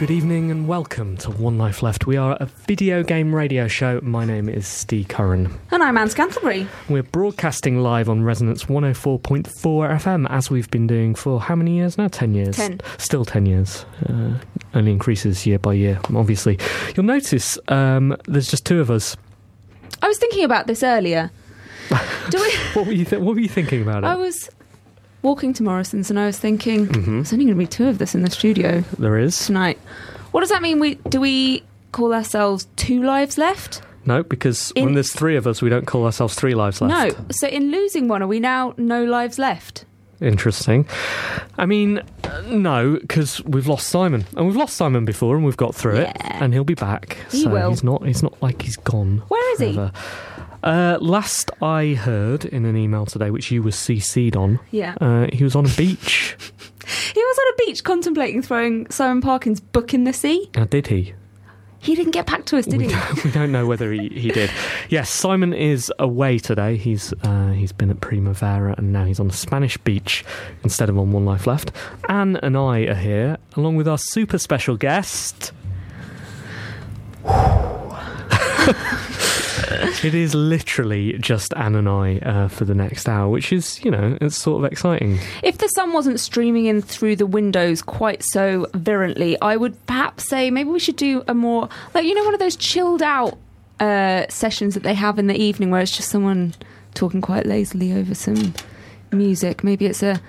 Good evening, and welcome to One Life Left. We are a video game radio show. My name is Ste Curran. And I'm Anne Scantlebury. We're broadcasting live on Resonance 104.4 FM as we've been doing for how many years now? 10 years. 10. Still 10 years. Uh, only increases year by year, obviously. You'll notice um, there's just two of us. I was thinking about this earlier. Do we? What were you, th- what were you thinking about it? I was walking to Morrison's and I was thinking, Mm-hmm. there's only going to be two of this in the studio there is? tonight. What does that mean? We do we call ourselves two lives left? No, because In- when there's three of us, we don't call ourselves three lives left. No. So in losing one, are we now no lives left? Interesting. I mean, no, because we've lost Simon, and we've lost Simon before, and we've got through it, and he'll be back. He so will. he's not. He's not like he's gone. Where is he? Uh, last I heard in an email today, which you were CC'd on, Yeah. uh, he was on a beach. He was on a beach contemplating throwing Simon Parkin's book in the sea. Now, did he? He didn't get back to us, did we, he? don't, we don't know whether he, he did. Yes, Simon is away today. He's uh, he's been at Primavera and now he's on a Spanish beach instead of on One Life Left. Anne and I are here along with our super special guest. it is literally just Anne and I uh, for the next hour, which is you know it's sort of exciting. If the sun wasn't streaming in through the windows quite so virulently, I would perhaps say maybe we should do a more like you know one of those chilled out uh, sessions that they have in the evening where it's just someone talking quite lazily over some music. Maybe it's a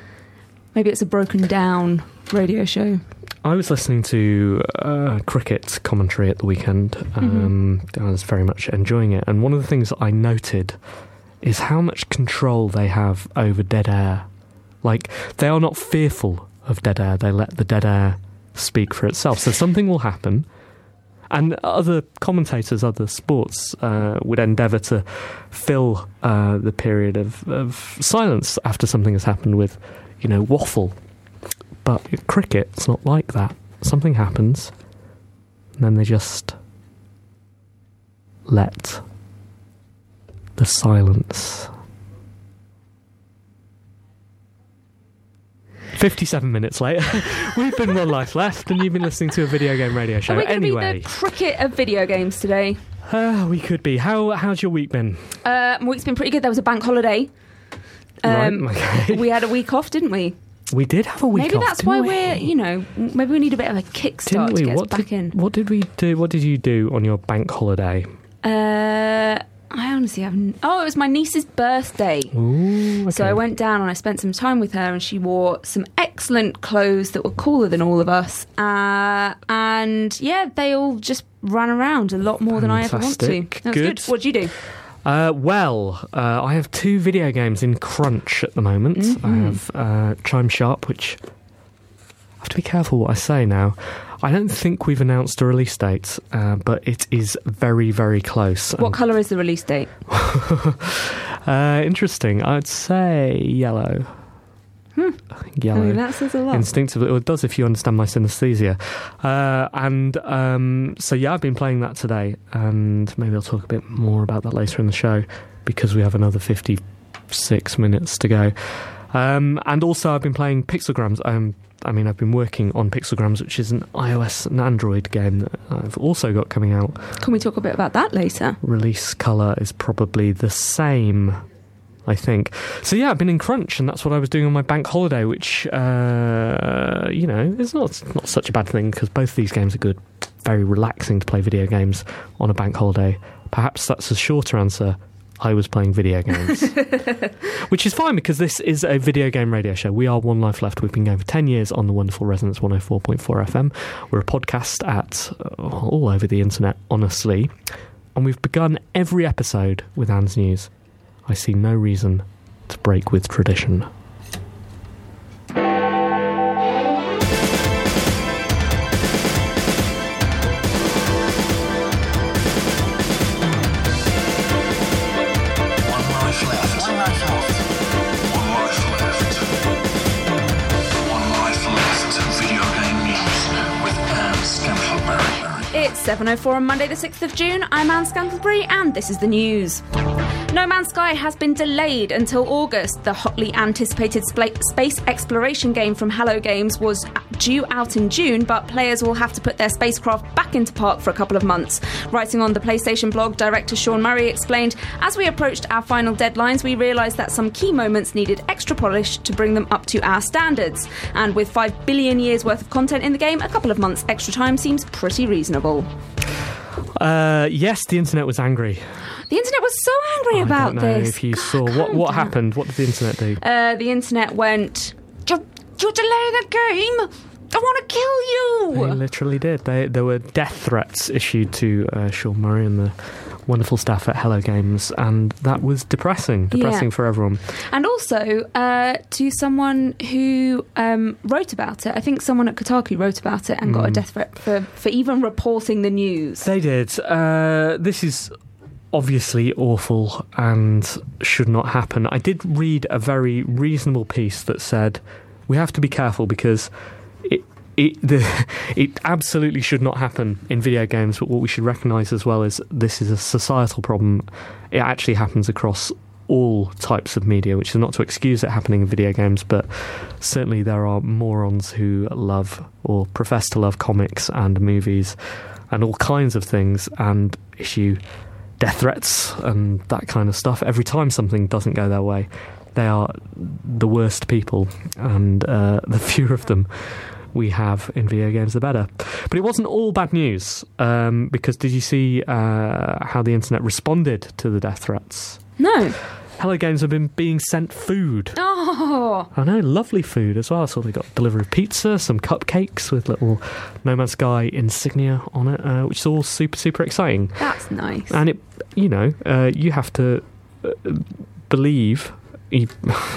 maybe it's a broken down radio show. I was listening to uh, cricket commentary at the weekend. Um, I was very much enjoying it, and one of the things that I noted is how much control they have over dead air. Like they are not fearful of dead air; they let the dead air speak for itself. So something will happen, and other commentators, other sports, uh, would endeavour to fill uh, the period of, of silence after something has happened with, you know, waffle. But cricket, it's not like that. Something happens, and then they just let the silence. 57 minutes later, we've been one life left, and you've been listening to a video game radio show. Are we going to anyway, be the cricket of video games today? uh, we could be. How How's your week been? Uh, my week's been pretty good. There was a bank holiday. Um, right, okay. we had a week off, didn't we? We did have a week maybe off, that's why we? are you know, maybe we need a bit of a kickstart Didn't to get What us back did, in. what did we do? What did you do on your bank holiday? Uh, I honestly haven't. Oh, it was my niece's birthday. Ooh, okay. So I went down and I spent some time with her, and she wore some excellent clothes that were cooler than all of us. Uh, and yeah, they all just ran around a lot more than I ever want to. Fantastic. That was good. Good. What would you do? Uh, well, uh, I have two video games in crunch at the moment. Mm-hmm. I have uh, Chime Sharp, which I have to be careful what I say now. I don't think we've announced a release date, uh, but it is very, very close. What colour is the release date? uh, interesting. I'd say yellow. Hmm. Yellow. I mean, that says a lot. Instinctively, well, it does if you understand my synesthesia. Uh, and um, so, yeah, I've been playing that today, and maybe I'll talk a bit more about that later in the show because we have another 56 minutes to go. Um, and also, I've been playing Pixelgrams. Um, I mean, I've been working on Pixelgrams, which is an iOS and Android game that I've also got coming out. Can we talk a bit about that later? Release colour is probably the same. I think so. Yeah, I've been in crunch, and that's what I was doing on my bank holiday, which uh, you know is not not such a bad thing because both of these games are good. Very relaxing to play video games on a bank holiday. Perhaps that's a shorter answer. I was playing video games, which is fine because this is a video game radio show. We are One Life Left. We've been going for 10 years on the wonderful Resonance 104.4 FM. We're a podcast at uh, all over the internet, honestly. And we've begun every episode with Anne's News. I see no reason to break with tradition. It's 7.04 on Monday, the 6th of June. I'm Anne Scantlebury, and this is the news. No Man's Sky has been delayed until August. The hotly anticipated space exploration game from Hello Games was due out in June, but players will have to put their spacecraft back into park for a couple of months. Writing on the PlayStation blog, director Sean Murray explained As we approached our final deadlines, we realised that some key moments needed extra polish to bring them up to our standards. And with 5 billion years worth of content in the game, a couple of months extra time seems pretty reasonable. Uh, yes, the internet was angry. The internet was so angry I about don't know this. if you God, saw what what happened. What did the internet do? Uh, the internet went. You're, you're delaying a game. I want to kill you. They literally did. They, there were death threats issued to uh, Sean Murray and the wonderful staff at Hello Games, and that was depressing. Depressing Yeah. for everyone. And also uh, to someone who um, wrote about it. I think someone at Kotaku wrote about it and got a death threat for, for even reporting the news. They did. Uh, this is obviously awful and should not happen. I did read a very reasonable piece that said we have to be careful because it. It, the, it absolutely should not happen in video games, but what we should recognise as well is this is a societal problem. It actually happens across all types of media, which is not to excuse it happening in video games, but certainly there are morons who love or profess to love comics and movies and all kinds of things and issue death threats and that kind of stuff every time something doesn't go their way. They are the worst people, and uh, the fewer of them we have in video games, the better. But it wasn't all bad news, um, because did you see uh, how the internet responded to the death threats? No. Hello Games have been being sent food. Oh. I know, lovely food as well. So they got delivery of pizza, some cupcakes with little No Man's Sky insignia on it, uh, which is all super, super exciting. That's nice. And it, you know, uh, you have to uh, believe. I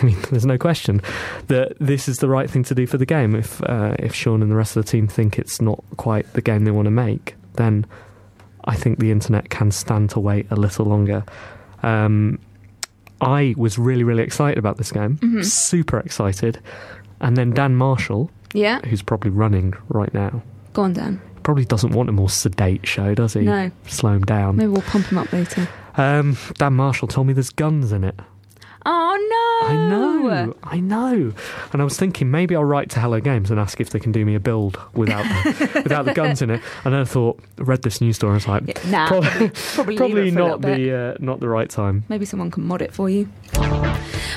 mean, there's no question that this is the right thing to do for the game. If uh, if Sean and the rest of the team think it's not quite the game they want to make, then I think the internet can stand to wait a little longer. Um, I was really, really excited about this game, super excited, and then Dan Marshall, yeah. who's probably running right now, Go on, Dan. probably doesn't want a more sedate show, does he? No. Slow him down. Maybe we'll pump him up later. Um, Dan Marshall told me there's guns in it. Oh, no. I know, I know. And I was thinking maybe I'll write to Hello Games and ask if they can do me a build without the, without the guns in it. And then I thought, read this news story, I was like, nah, probably, probably, probably it for a not the uh, not the right time. Maybe someone can mod it for you.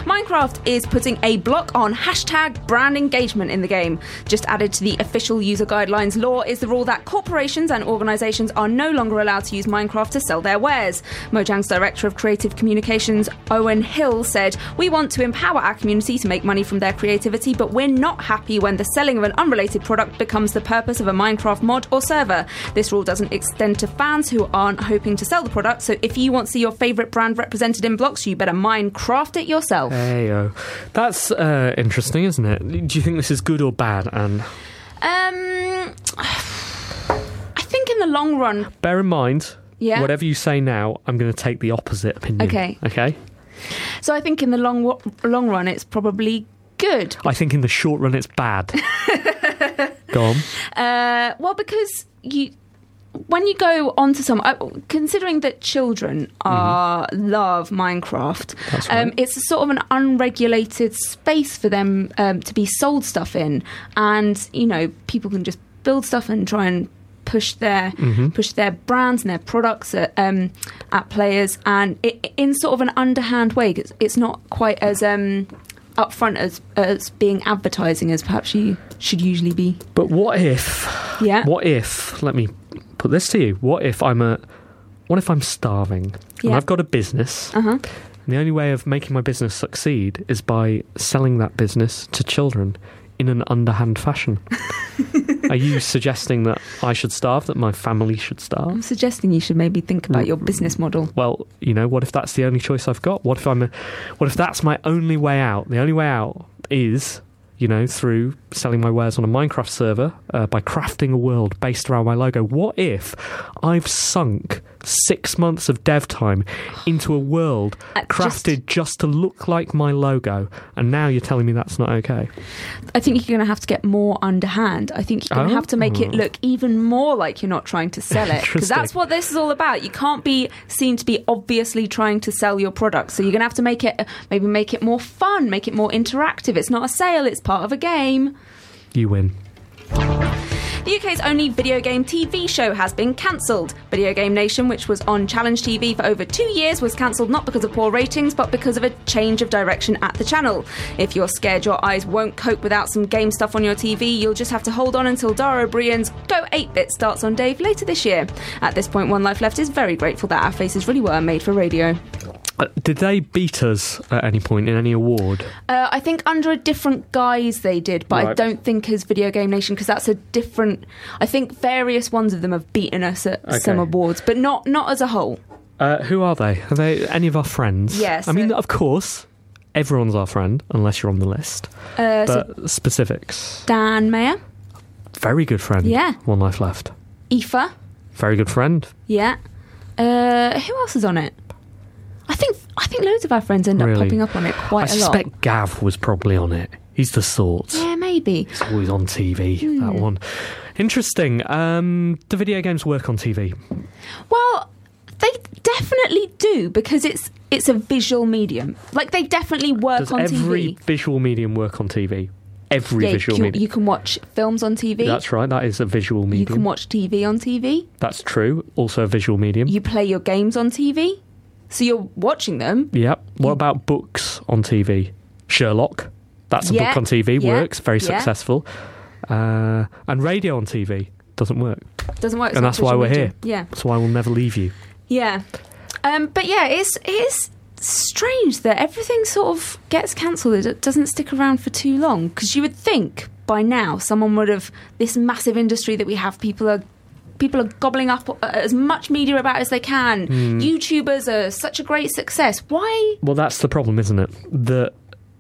Minecraft is putting a block on hashtag brand engagement in the game. Just added to the official user guidelines law is the rule that corporations and organisations are no longer allowed to use Minecraft to sell their wares. Mojang's director of creative communications, Owen Hill, said, We want to empower our community to make money from their creativity, but we're not happy when the selling of an unrelated product becomes the purpose of a Minecraft mod or server. This rule doesn't extend to fans who aren't hoping to sell the product, so if you want to see your favourite brand represented in blocks, you better Minecraft it yourself. Heyo. That's uh, interesting, isn't it? Do you think this is good or bad, Anne? Um, I think in the long run, Bear in mind, Yeah. whatever you say now, I'm going to take the opposite opinion. Okay. Okay. so I think in the long long run, it's probably good. I think in the short run, it's bad. Go on. Uh, well, because you. When you go onto some, uh, considering that children are love Minecraft, Mm-hmm. That's right. um, it's a sort of an unregulated space for them um, to be sold stuff in, and you know people can just build stuff and try and push their Mm-hmm. push their brands and their products at, um, at players, and it, in sort of an underhand way. It's, it's not quite as um, upfront as as being advertising as perhaps you should usually be. But what if? Yeah. What if? Let me put this to you. What if I'm a? What if I'm starving and I've got a business? Uh huh. And the only way of making my business succeed is by selling that business to children in an underhand fashion. Are you suggesting that I should starve? That my family should starve? I'm suggesting you should maybe think about your business model. well, you know, what if that's the only choice I've got? What if I'm a, what if that's my only way out? The only way out is, you know, through selling my wares on a Minecraft server uh, by crafting a world based around my logo. What if I've sunk six months of dev time into a world Uh, crafted just, to look like my logo, and now you're telling me that's not okay? I think you're going to have to get more underhand. I think you're going to have to make it Oh. look even more like you're not trying to sell it. Because that's what this is all about. You can't be seen to be obviously trying to sell your product. So you're going to have to make it, maybe make it more fun, make it more interactive. It's not a sale, it's part of a game. You win. The UK's only video game TV show has been cancelled. Video Game Nation, which was on Challenge TV for over two years, was cancelled not because of poor ratings, but because of a change of direction at the channel. If you're scared your eyes won't cope without some game stuff on your TV, you'll just have to hold on until Dara Ó Briain's Go 8 Bit starts on Dave later this year. At this point, One Life Left is very grateful that our faces really were made for radio. Uh, did they beat us at any point in any award? Uh, I think under a different guise they did, but I don't think as Video Game Nation because that's a different. I think various ones of them have beaten us at some awards, but not not as a whole. Uh, who are they? Are they any of our friends? Yes, I mean, of course, everyone's our friend unless you're on the list. Uh, so But specifics. Dan Maher, Very good friend. Yeah. One life left. Aoife, Very good friend. yeah. Uh, who else is on it? I think I think loads of our friends end up Really? popping up on it quite a lot. I suspect Gav was probably on it. He's the sort. Yeah, maybe. He's always on TV. That Hmm. one. Interesting. Um, do video games work on TV? Well, they definitely do because it's it's a visual medium. Like they definitely work on TV. Does on every TV. visual medium work on TV? Every Yeah, visual you, medium. you can watch films on TV. That's right. That is a visual medium. you can watch TV on TV. That's true. Also a visual medium. You play your games on TV. So you're watching them. Yep. What about books on TV? Sherlock. That's a Yeah, book on TV. yeah, Works. Very yeah. successful. Uh, and radio on TV doesn't work. Doesn't work. it's and not that's why we're here. Yeah. So I will never leave you. Yeah. Um, but yeah, it's it is strange that everything sort of gets cancelled. It doesn't stick around for too long because you would think by now someone would have this massive industry that we have. People are people are gobbling up uh, as much media about as they can. Hmm. YouTubers are such a great success. Why? Well, that's the problem, isn't it? That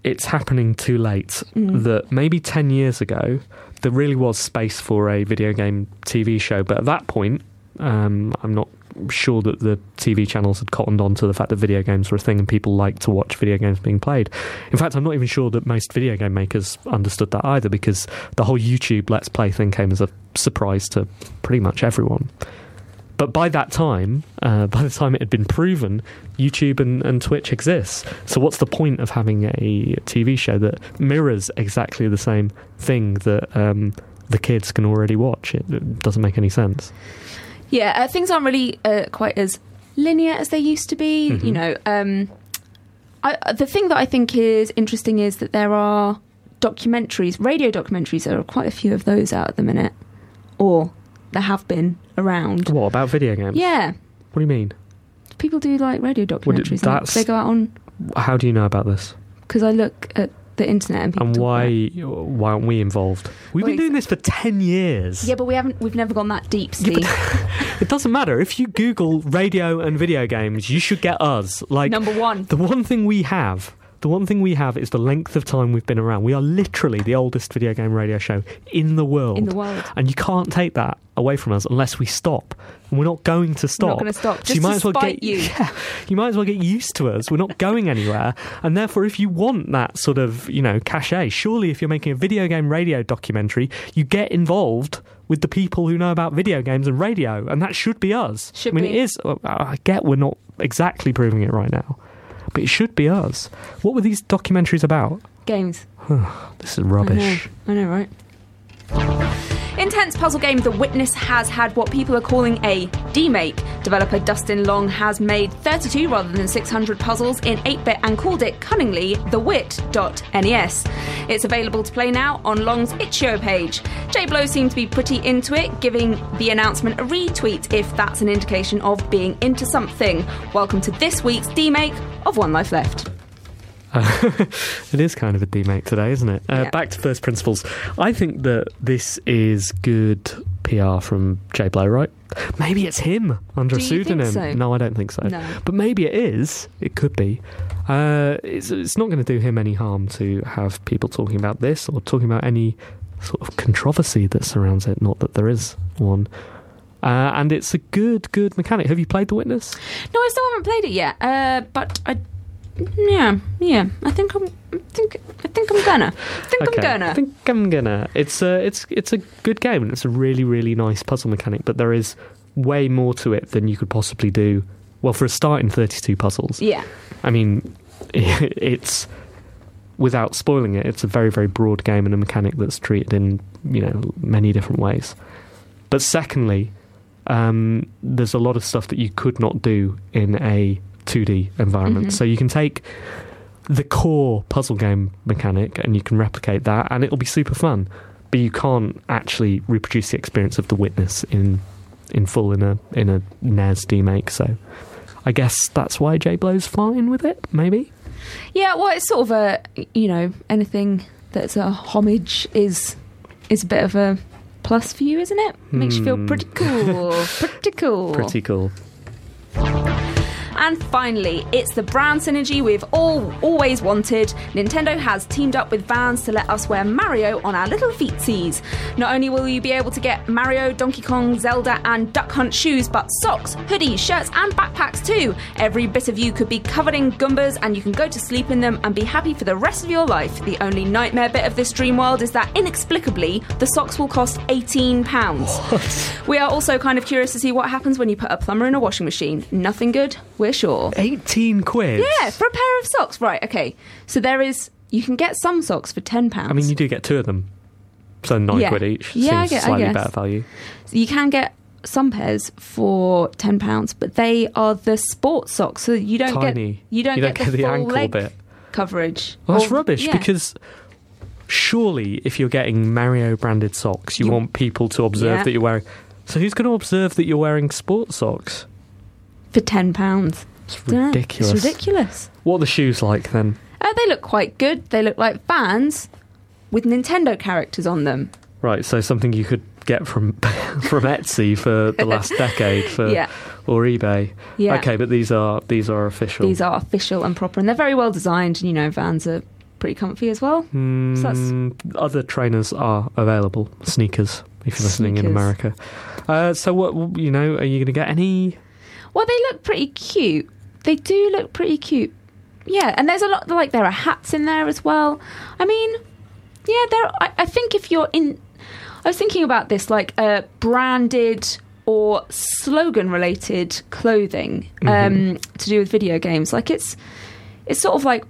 it's happening too late. Mm. That maybe 10 years ago, there really was space for a video game TV show. But at that point, um, I'm not sure that the TV channels had cottoned on to the fact that video games were a thing and people liked to watch video games being played. In fact, I'm not even sure that most video game makers understood that either because the whole YouTube Let's Play thing came as a surprise to pretty much everyone. But by that time, uh, by the time it had been proven, YouTube and, and Twitch exists. So what's the point of having a TV show that mirrors exactly the same thing that um, the kids can already watch? It, it doesn't make any sense. Yeah, uh, things aren't really uh, quite as linear as they used to be. Mm-hmm. You know, um, I, the thing that I think is interesting is that there are documentaries, radio documentaries. There are quite a few of those out at the minute, or there have been around. What about video games? Yeah, What do you mean? people do like radio documentaries. and that's- they go out on How do you know about this? because I look at the internet and people. And why why aren't we involved? We've Well, been doing this for 10 years. Yeah, but we haven't. We've never gone that deep, Yeah. It doesn't matter. If you Google radio and video games, you should get us. Like Number one. The one thing we have The one thing we have is the length of time we've been around. We are literally the oldest video game radio show in the world. In the world. And you can't take that away from us unless we stop. And we're not going to stop. Not gonna stop, So just you might to as well get you. Yeah, you might as well get used to us. We're not going anywhere. And therefore if you want that sort of, you know, cachet, surely if you're making a video game radio documentary, you get involved with the people who know about video games and radio, and that should be us. Should I mean, be. it is. Uh, I get we're not exactly proving it right now, but it should be us. What were these documentaries about? Games. This is rubbish. I know, I know, right? Intense puzzle game The Witness has had what people are calling a demake. Developer Dustin Long has made 32 rather than 600 puzzles in 8 bit and called it cunningly the Wit.nes. It's available to play now on Long's itch.io page. J Blow seemed to be pretty into it, giving the announcement a retweet if that's an indication of being into something. Welcome to this week's demake of One Life Left. It is kind of a demake today, isn't it? Uh, Yeah. Back to first principles. I think that this is good PR from J Blow, right? Maybe it's him under a pseudonym. so? No, I don't think so. No. But maybe it is. It could be. Uh, it's, it's not going to do him any harm to have people talking about this or talking about any sort of controversy that surrounds it. Not that there is one. Uh, and it's a good, good mechanic. Have you played The Witness? No, I still haven't played it yet. Uh, but I, yeah, yeah. I think I'm. I think. I think I'm gonna. I think I'm gonna. I think I'm gonna. It's a it's it's a good game and it's a really really nice puzzle mechanic, but there is way more to it than you could possibly do. Well, for a start in 32 puzzles. yeah. I mean, it's without spoiling it, it's a very very broad game and a mechanic that's treated in you know many different ways. But secondly, um, there's a lot of stuff that you could not do in a 2D environment. Mhm. So you can take the core puzzle game mechanic and you can replicate that, and it'll be super fun. But you can't actually reproduce the experience of the witness in in full in a in a NES demake. So I guess that's why J Blow's fine with it. Maybe. Yeah. Well, it's sort of a. You know, anything that's a homage is is a bit of a plus for you, isn't it? Makes you feel Hmm. pretty cool. pretty cool. Pretty cool. And finally, it's the brand synergy we've all always wanted. Nintendo has teamed up with Vans to let us wear Mario on our little feetsies. Not only will you be able to get Mario, Donkey Kong, Zelda, and Duck Hunt shoes, but socks, hoodies, shirts, and backpacks too. Every bit of you could be covered in Goombas, and you can go to sleep in them and be happy for the rest of your life. The only nightmare bit of this dream world is that inexplicably, the socks will cost £18. We are also kind of curious to see what happens when you put a plumber in a washing machine. Nothing good, we're sure. 18 quid. Yeah, for a pair of socks. Right, okay. So there is you can get some socks for ten pounds. I mean, you do get two of them. So nine Yeah. quid each. Yeah, I Seems get- I slightly guess. better value. you can get some pairs for ten pounds, but they are the sports socks, so you don't Tiny. get you don't, get, the, the ankle bit. coverage. Well, that's Or- rubbish yeah. because surely if you're getting Mario branded socks, you, You- want people to observe Yeah. that you're wearing. So who's going to observe that you're wearing sports socks? For ten pounds. It's ridiculous. It's ridiculous. What are the shoes like then? Uh, they look quite good. They look like Vans with Nintendo characters on them. Right, so something you could get from from Etsy for the last decade for Yeah. or eBay. Yeah. Okay, but these are these are official. These are official and proper, and they're very well designed. And you know, Vans are pretty comfy as well. So that's- Mm, other trainers are available. Sneakers, if you're listening in America. Uh, so what you know? Are you going to get any? Well, they look pretty cute. They do look pretty cute. Yeah, and there's a lot like there are hats in there as well. I mean, yeah, there. I, I think if you're in, I was thinking about this like uh, branded or slogan related clothing um, to do with video games. Like it's it's sort of like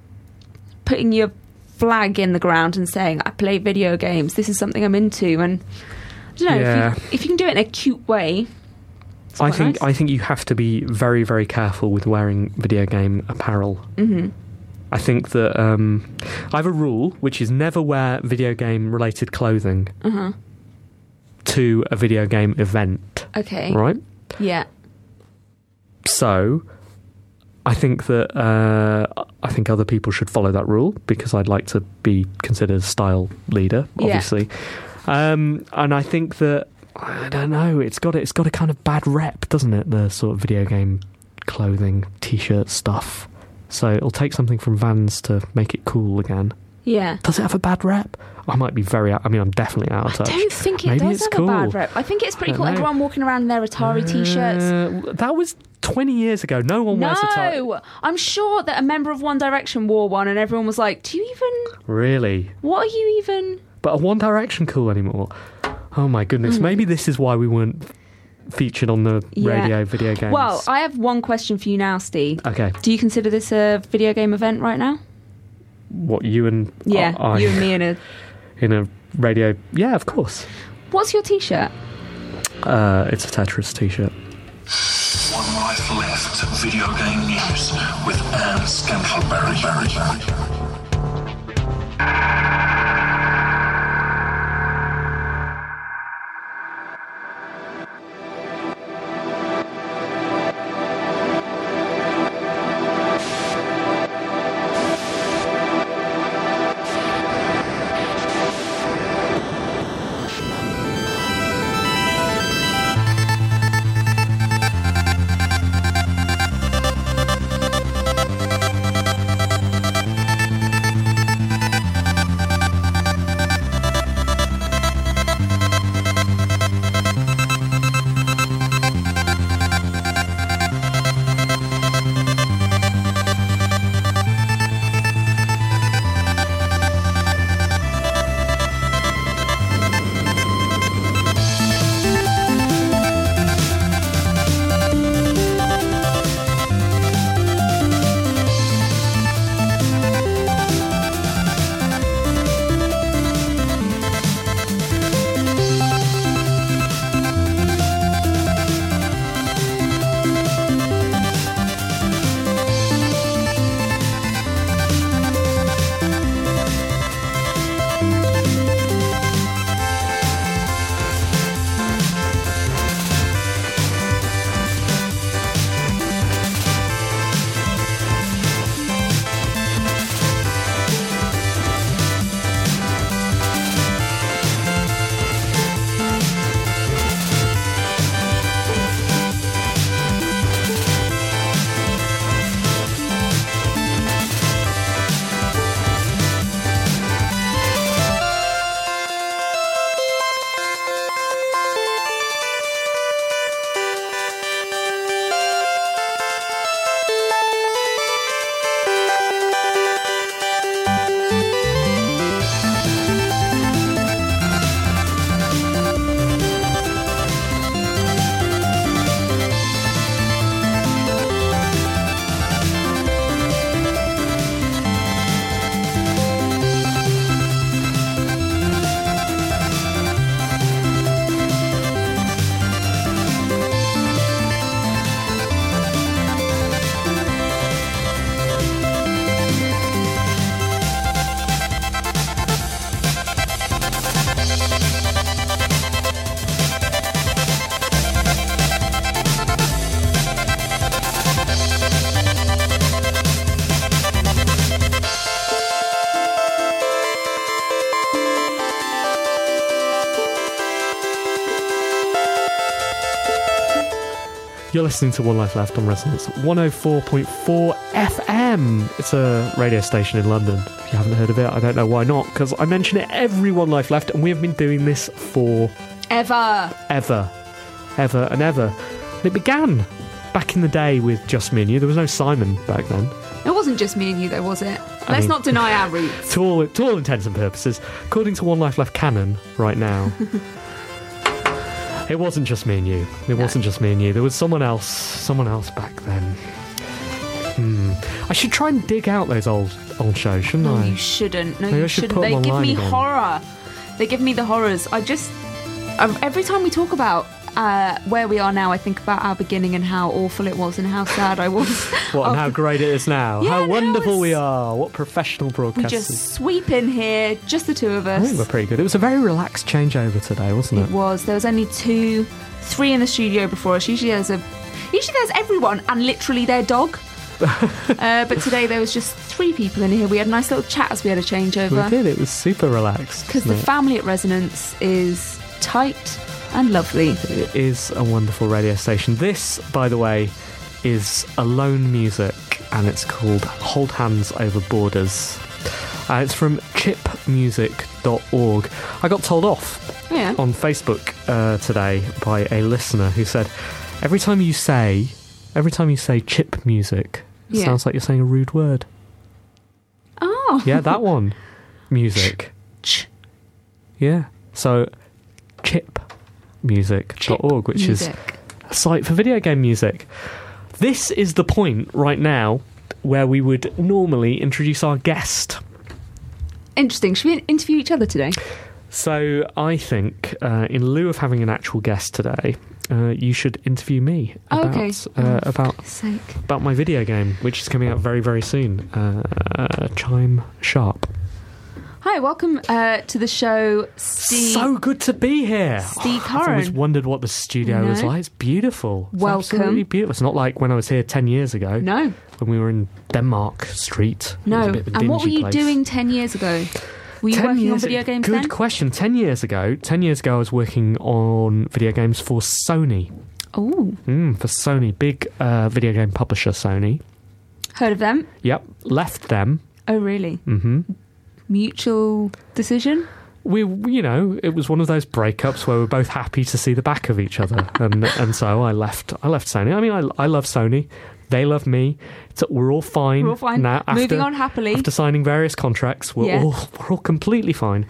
putting your flag in the ground and saying, "I play video games. This is something I'm into." And I don't know Yeah. if, you, if you can do it in a cute way. It's I think nice. I think you have to be very very careful with wearing video game apparel. Mhm. I think that um, I have a rule which is never wear video game related clothing Uh-huh. to a video game event. Okay. Right. Yeah. So, I think that uh, I think other people should follow that rule because I'd like to be considered a style leader, Yeah. obviously. Um, and I think that I don't know. It's got it's got a kind of bad rep, doesn't it? The sort of video game clothing, t-shirt stuff. So it'll take something from Vans to make it cool again. Yeah. Does it have a bad rep? I might be very. out- I mean, I'm definitely out of I touch. don't think it Maybe does have cool. a bad rep. I think it's pretty cool. know. Everyone walking around in their Atari t-shirts. Uh, that was 20 years ago. No one wears a tie. No, I'm sure that a member of One Direction wore one, and everyone was like, "Do you even? Really? What are you even?" But are One Direction cool anymore? Oh my goodness. Maybe this is why we weren't featured on the Mm. Yeah. radio video games. Well, I have one question for you now, Ste. okay. Do you consider this a video game event right now? What you and Yeah, I, you and me in a. in a radio? Yeah, of course. What's your T-shirt? Uh, it's a Tetris t-shirt. One life left. Video game news with Anne Scantlebury. Listening to One Life Left on Resonance 104.4 FM. It's a radio station in London. If you haven't heard of it, I don't know why not, because I mention it every One Life Left, and we have been doing this for Ever. ever, ever, and ever. And it began back in the day with just me and you. There was no Simon back then. It wasn't just me and you, though, was it? Let's mean- not deny our roots. To all, to all intents and purposes, according to One Life Left canon right now, it wasn't just me and you. It wasn't just me and you. There was someone else, someone else back then. Hmm. I should try and dig out those old old shows, shouldn't No, I? you shouldn't. No, Maybe you should shouldn't. They give me again. horror. They give me the horrors. I just um, every time we talk about uh, where we are now, I think about our beginning and how awful it was and how sad I was. What and how great it is now. Yeah, how wonderful we are. What professional we just sweep in here, just the two of I us. think we're pretty good. It was a very relaxed changeover today, wasn't It it? was. There was only two, three in the studio before us. Usually there's a, usually there's everyone and literally their dog. uh, but today there was just three people in here. We had a nice little chat as we had a changeover. We did. It was super relaxed. because the it? family at Resonance is tight and lovely. It is a wonderful radio station. This, by the way, is Alone Music, and it's called Hold Hands Over Borders. Uh, it's from chipmusic.org. I got told off Yeah. on Facebook uh, today by a listener who said, every time you say, every time you say chip music, it Yeah. sounds like you're saying a rude word. Oh. Yeah, that one. Music. Ch- Yeah. So, chipmusic.org, which is a site for video game music. This is the point right now where we would normally introduce our guest. Interesting. Should we interview each other today? So, I think, uh, in lieu of having an actual guest today, uh, you should interview me Oh, about okay. uh, about sake. about my video game, which is coming out very very soon. Uh, uh, Chime Sharp. Hi, welcome uh, to the show, Ste. So good to be here. Ste I've always wondered what the studio was like. It's beautiful. It's Welcome. absolutely beautiful. It's not like when I was here ten years ago. no, When we were in Denmark Street. No. a bit of a And what were you place. doing ten years ago? Were you 10 working on video games Good then? question. Ten years ago, ten years ago, I was working on video games for Sony. Oh, Mm, for Sony, big uh, video game publisher, Sony. heard of them? Yep, left them. Oh, really? hmm Mutual decision? We, you know, it was one of those breakups where we're both happy to see the back of each other, and and so I left. I left Sony. I mean, I, I love Sony. They love me. It's, we're all fine. We're all fine. now. After, Moving on happily. After signing various contracts, we're Yeah. all we're all completely fine.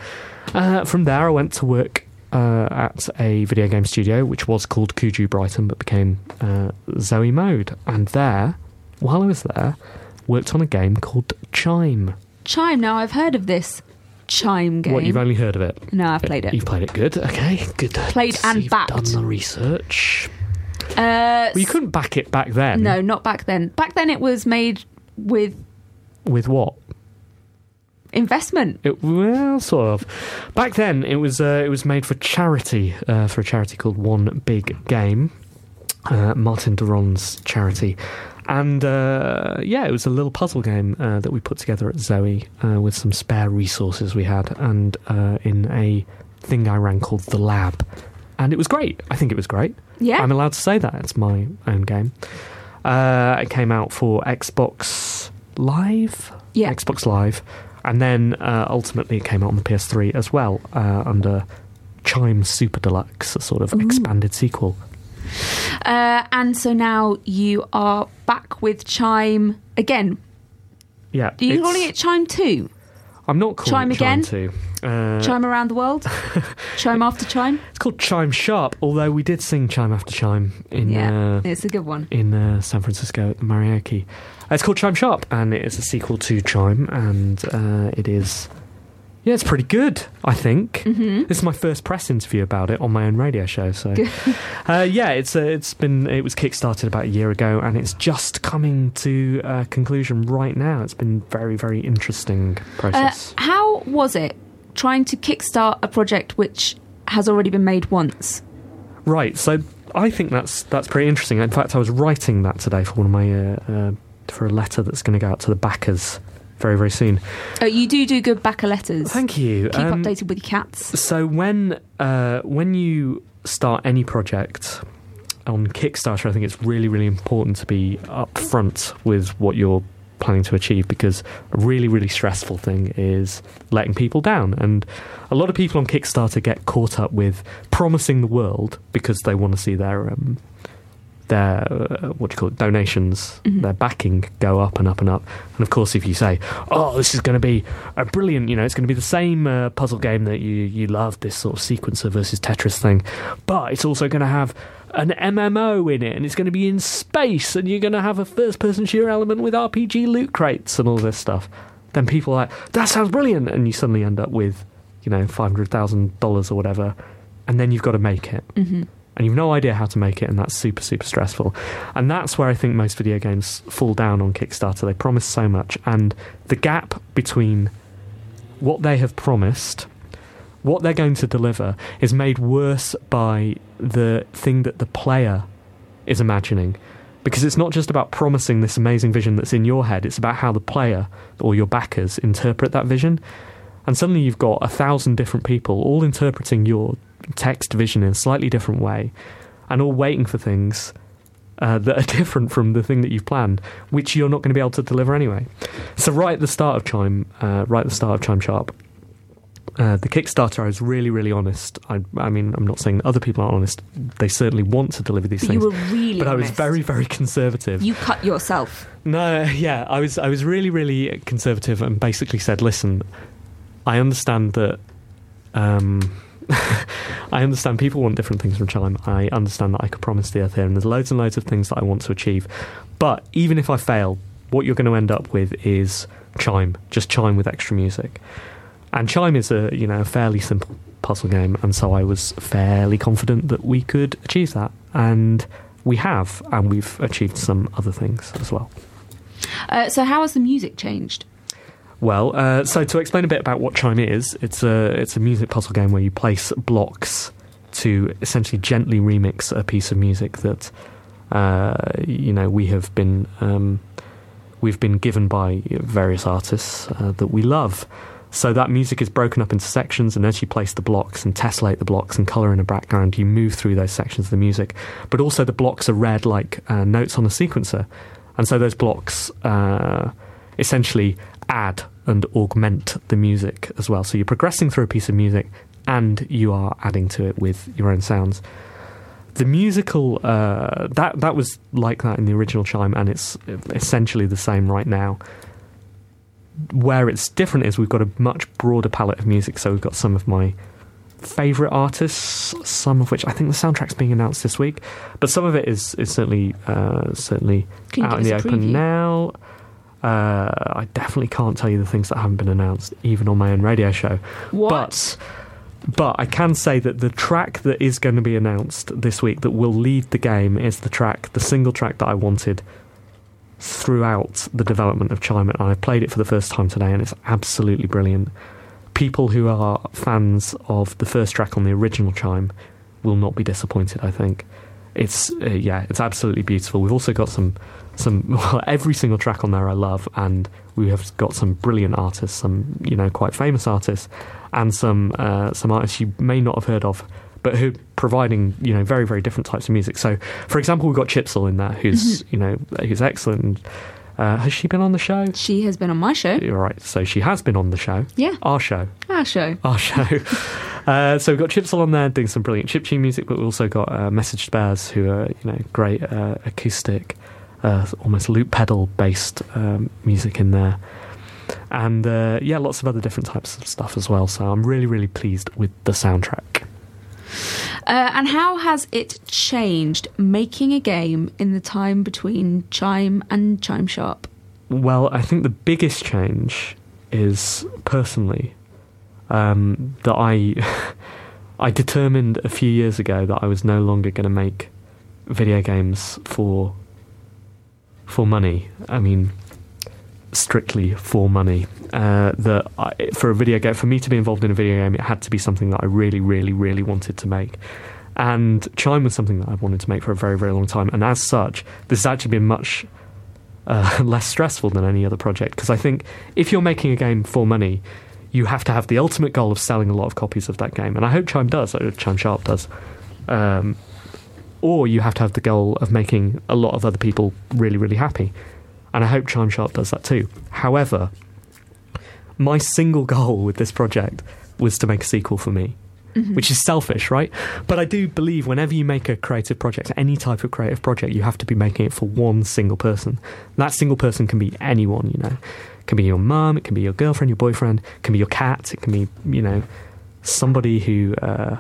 Uh, from there, I went to work uh, at a video game studio, which was called Kuju Brighton, but became uh, Zoe Mode. And there, while I was there, worked on a game called Chime. Chime. Now I've heard of this Chime game. What you've only heard of it? no, I've played it. You've played it. Good. Okay. Good. Played and you've backed. Done the research. Uh, Well, you couldn't back it back then. no, not back then. Back then, it was made with With what? investment. It, well, sort of. Back then, it was uh, it was made for charity uh, for a charity called One Big Game, uh, Martin de Ronde's charity, and uh, yeah, it was a little puzzle game uh, that we put together at Zoe uh, with some spare resources we had, and uh, in a thing I ran called the Lab, and it was great. I think it was great. Yeah. I'm allowed to say that it's my own game. Uh, it came out for Xbox Live, Yeah. Xbox Live, and then uh, ultimately it came out on the PS3 as well uh, under Chime Super Deluxe, a sort of expanded sequel. Uh, and so now you are back with Chime again. Yeah, Are you it's- calling it Chime 2? I'm not calling Chime it Chime again? Two. Uh, Chime around the world? chime after chime? It's called Chime Sharp, although we did sing Chime After Chime in yeah, uh, it's a good one. in uh, San Francisco at the Mariachi. Uh, it's called Chime Sharp, and it is a sequel to Chime, and uh, it is. Yeah, it's pretty good, I think. Mm-hmm. This is my first press interview about it on my own radio show. So, uh, yeah, it's uh, it's been it was kickstarted about a year ago, and it's just coming to a conclusion right now. It's been very very interesting Uh, process. how was it trying to kickstart a project which has already been made once? Right. So I think that's that's pretty interesting. In fact, I was writing that today for one of my uh, uh, for a letter that's going to go out to the backers very very soon. Oh, you do do good backer letters. Thank you. Keep Um, updated with your cats. So when uh, when you start any project on Kickstarter, I think it's really really important to be upfront with what you're planning to achieve because a really really stressful thing is letting people down and a lot of people on Kickstarter get caught up with promising the world because they want to see their um, their uh, what do you call it donations their backing go up and up and up. And of course if you say oh this is going to be a brilliant you know it's going to be the same uh, puzzle game that you you love this sort of sequencer versus tetris thing but it's also going to have an MMO in it and it's going to be in space and you're going to have a first person shooter element with RPG loot crates and all this stuff. Then people are like that sounds brilliant and you suddenly end up with you know $500,000 or whatever and then you've got to make it. Hmm and you've no idea how to make it, and that's super, super stressful. And that's where I think most video games fall down on Kickstarter. They promise so much, and the gap between what they have promised, what they're going to deliver, is made worse by the thing that the player is imagining. Because it's not just about promising this amazing vision that's in your head, it's about how the player or your backers interpret that vision. And suddenly you've got a thousand different people all interpreting your text vision in a slightly different way and all waiting for things uh, that are different from the thing that you've planned, which you're not going to be able to deliver anyway. So right at the start of Chime, uh, right at the start of Chime Sharp, uh, the Kickstarter, I was really, really honest. I, I mean, I'm not saying that other people aren't honest. They certainly want to deliver these But things. you were really but I was honest. very, very conservative. You cut yourself. No, yeah, I was I was really really conservative and basically said, listen, I understand that um I understand people want different things from Chime. I understand that I could promise the earth here and there's loads and loads of things that I want to achieve. But even if I fail, what you're going to end up with is Chime, just Chime with extra music. And Chime is a, you know, a fairly simple puzzle game and so I was fairly confident that we could achieve that and we have and we've achieved some other things as well. Uh, so how has the music changed? Well, uh, so to explain a bit about what Chime is, it's a it's a music puzzle game where you place blocks to essentially gently remix a piece of music that uh, you know we have been um, we've been given by various artists uh, that we love. So that music is broken up into sections, and as you place the blocks and tessellate the blocks and colour in a background, you move through those sections of the music. But also, the blocks are read like uh, notes on a sequencer, and so those blocks uh, essentially add and augment the music as well. So you're progressing through a piece of music, and you are adding to it with your own sounds. The musical uh, that that was like that in the original chime, and it's essentially the same right now where it's different is we've got a much broader palette of music. So we've got some of my favourite artists, some of which I think the soundtrack's being announced this week, but some of it is is certainly uh, certainly out in the open preview? now. Uh, I definitely can't tell you the things that haven't been announced, even on my own radio show. What? But but I can say that the track that is going to be announced this week that will lead the game is the track, the single track that I wanted throughout the development of Chime, and I played it for the first time today, and it's absolutely brilliant. People who are fans of the first track on the original Chime will not be disappointed. I think it's uh, yeah, it's absolutely beautiful. We've also got some some well, every single track on there I love, and we have got some brilliant artists, some you know quite famous artists, and some uh, some artists you may not have heard of, but who are providing you know very very different types of music. So, for example, we've got Chipzel in there, who's you know who's excellent. And, uh, has she been on the show? She has been on my show. You're right. So she has been on the show. Yeah. Our show. Our show. Our show. uh, so we've got Chipzel on there doing some brilliant chip tune music, but we've also got uh, Message Bears, who are you know great uh, acoustic, uh, almost loop pedal based um, music in there, and uh, yeah, lots of other different types of stuff as well. So I'm really really pleased with the soundtrack. Uh, and how has it changed making a game in the time between Chime and Chime Sharp? Well, I think the biggest change is personally um, that I I determined a few years ago that I was no longer going to make video games for for money. I mean, strictly for money. Uh, that I, for a video game, for me to be involved in a video game, it had to be something that I really, really, really wanted to make. And Chime was something that I've wanted to make for a very, very long time. And as such, this has actually been much uh, less stressful than any other project because I think if you're making a game for money, you have to have the ultimate goal of selling a lot of copies of that game, and I hope Chime does, or Chime Sharp does. Um, or you have to have the goal of making a lot of other people really, really happy, and I hope Chime Sharp does that too. However, my single goal with this project was to make a sequel for me. Which is selfish, right? But I do believe whenever you make a creative project, any type of creative project, you have to be making it for one single person. That single person can be anyone, you know. It can be your mum, it can be your girlfriend, your boyfriend, it can be your cat, it can be, you know, somebody who uh,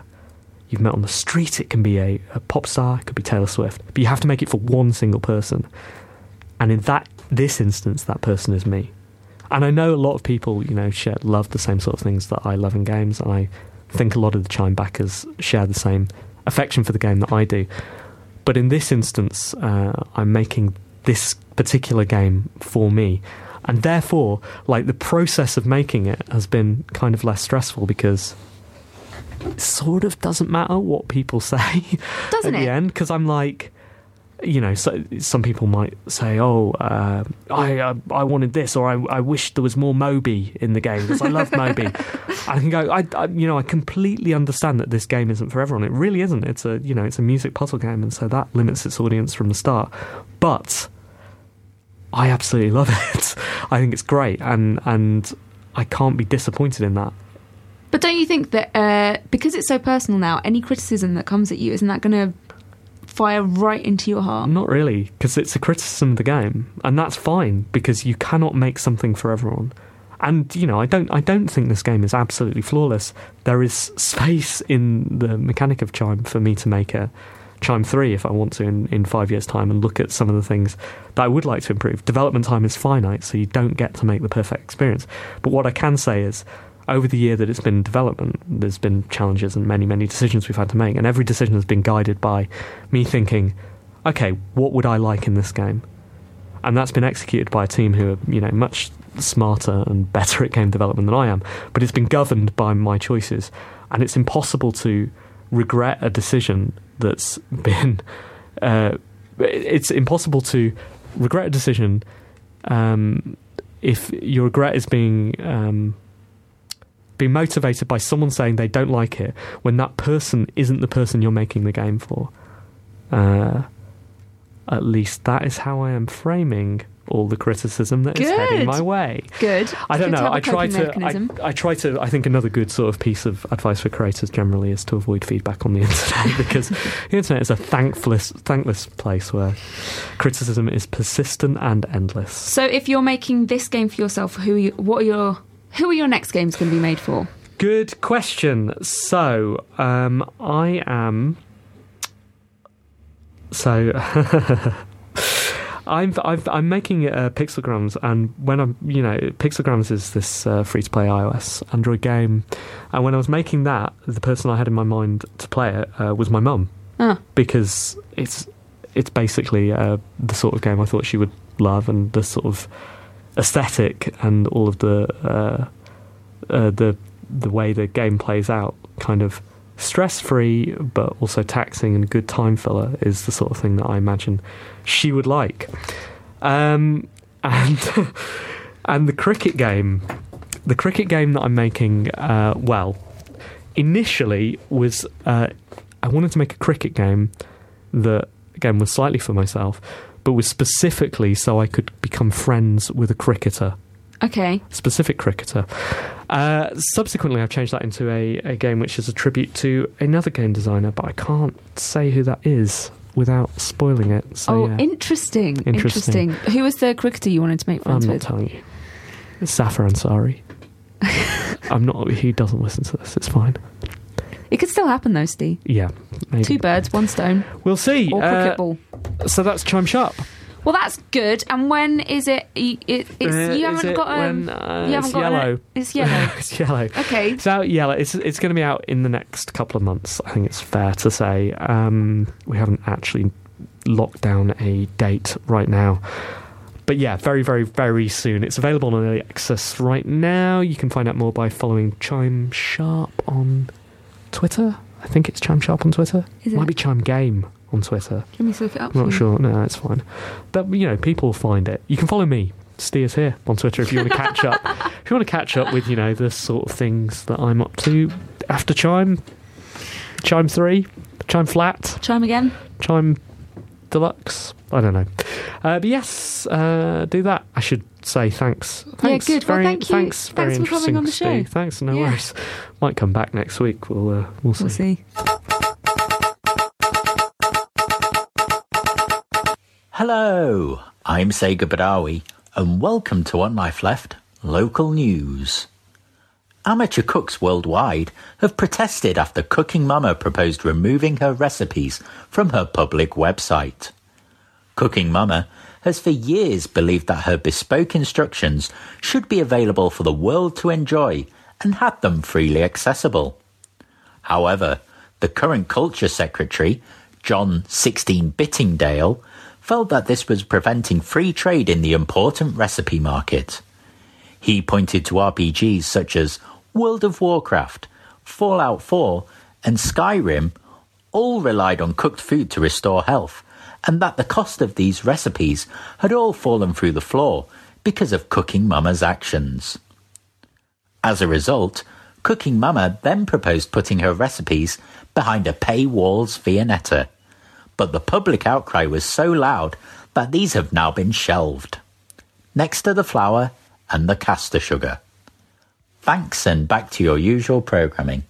you've met on the street, it can be a, a pop star, it could be Taylor Swift. But you have to make it for one single person. And in that this instance, that person is me. And I know a lot of people, you know, share, love the same sort of things that I love in games, and I think a lot of the Chime backers share the same affection for the game that I do. But in this instance, uh, I'm making this particular game for me. And therefore, like the process of making it has been kind of less stressful because it sort of doesn't matter what people say Doesn't at it? the end. Because I'm like, you know, so, some people might say, "Oh, uh, I uh, I wanted this," or "I I wish there was more Moby in the game because I love Moby." I can go, I, I you know, I completely understand that this game isn't for everyone. It really isn't. It's a you know, it's a music puzzle game, and so that limits its audience from the start. But I absolutely love it. I think it's great, and and I can't be disappointed in that. But don't you think that uh, because it's so personal now, any criticism that comes at you isn't that going to fire right into your heart? Not really, because it's a criticism of the game, and that's fine because you cannot make something for everyone. And you know, I don't, I don't think this game is absolutely flawless. There is space in the mechanic of Chime for me to make a Chime three if I want to in, in five years' time and look at some of the things that I would like to improve. Development time is finite, so you don't get to make the perfect experience. But what I can say is over the year that it's been in development, there's been challenges and many, many decisions we've had to make, and every decision has been guided by me thinking, okay, what would I like in this game? And that's been executed by a team who are, you know, much smarter and better at game development than I am. But it's been governed by my choices, and it's impossible to regret a decision that's been. Uh, it's impossible to regret a decision um, if your regret is being um, being motivated by someone saying they don't like it when that person isn't the person you're making the game for. Uh, at least that is how I am framing all the criticism that is heading my way. Good. I don't Good know. I try to. I, I try to. I think another good sort of piece of advice for creators generally is to avoid feedback on the internet because the internet is a thankless, thankless place where criticism is persistent and endless. So, if you're making this game for yourself, who are you, what are your who are your next games going to be made for? Good question. So, um, I am. So, I'm, I've, I'm making uh, Pixelgrams, and when I'm, you know, Pixelgrams is this uh, free to play iOS Android game, and when I was making that, the person I had in my mind to play it uh, was my mum Ah, because it's it's basically uh, the sort of game I thought she would love, and the sort of aesthetic and all of the uh, uh, the the way the game plays out, kind of stress free but also taxing and good time filler, is the sort of thing that I imagine she would like. Um, and and the cricket game, the cricket game that I'm making, uh, well, initially was uh, I wanted to make a cricket game that again was slightly for myself, but was specifically so I could become friends with a cricketer okay. specific cricketer. Uh, subsequently, I've changed that into a, a game which is a tribute to another game designer, but I can't say who that is without spoiling it. So, oh, yeah, interesting. Interesting. Who was the cricketer you wanted to make friends with? I'm not with? telling you. It's Zafar Ansari. I'm not. He doesn't listen to this. It's fine. It could still happen though, Steve. Yeah, maybe. Two birds, one stone, We'll see. or Uh, cricket ball. So that's Chime Sharp. Well, that's good. And when is it? It, it it's Uh, you haven't it got um, when, uh, you haven't it's got an- yellow. it's yellow. it's yellow. Okay. It's out yellow. It's it's going to be out in the next couple of months. I think it's fair to say. Um, we haven't actually locked down a date right now. But yeah, very, very, very soon. It's available on early access right now. You can find out more by following Chime Sharp on Twitter. I think it's Chime Sharp on Twitter. Is Might be Chime Game on Twitter. Let me look it up. I'm not sure. No, it's fine. But you know, people find it. You can follow me, Steers here on Twitter if you want to catch up. if you want to catch up with you know the sort of things that I'm up to after Chime, Chime three, Chime flat, Chime again. Chime deluxe. I don't know. Uh, but yes, uh, do that. I should say thanks. Thanks. Yeah, good. Well, thank you. Thanks. very Thanks for coming on the show. Steve. Thanks. No Yeah. worries. Might come back next week. We'll uh, we'll see. We'll see. Hello, I'm Sega Badawi, and welcome to One Life Left Local News. Amateur cooks worldwide have protested after Cooking Mama proposed removing her recipes from her public website. Cooking Mama has for years believed that her bespoke instructions should be available for the world to enjoy and had them freely accessible. However, the current Culture Secretary, John 16 Whittingdale, felt that this was preventing free trade in the important recipe market. He pointed to RPGs such as World of Warcraft, Fallout 4, and Skyrim all relied on cooked food to restore health, and that the cost of these recipes had all fallen through the floor because of Cooking Mama's actions. As a result, Cooking Mama then proposed putting her recipes behind a paywall's Viennetta, but the public outcry was so loud that these have now been shelved. Next to the flour and the caster sugar. Thanks and back to your usual programming.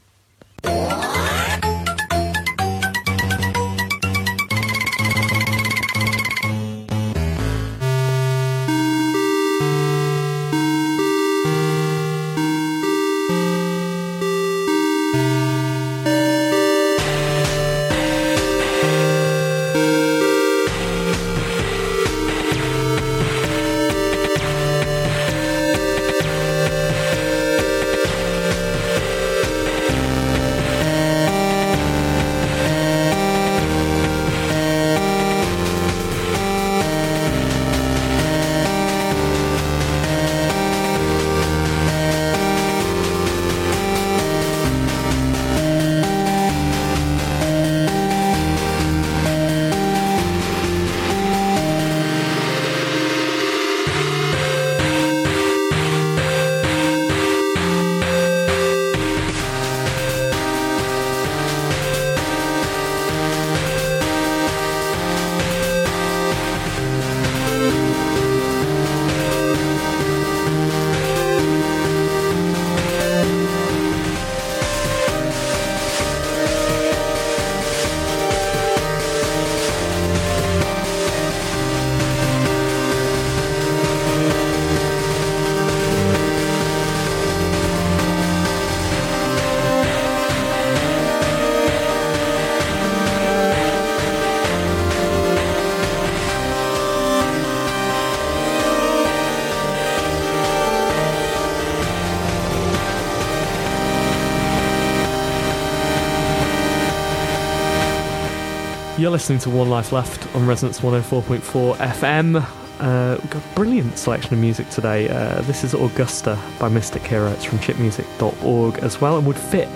You're listening to One Life Left on Resonance 104.4 FM. Uh, we've got a brilliant selection of music today. Uh, this is Augusta by Mystic Hero. It's from chipmusic.org as well and would fit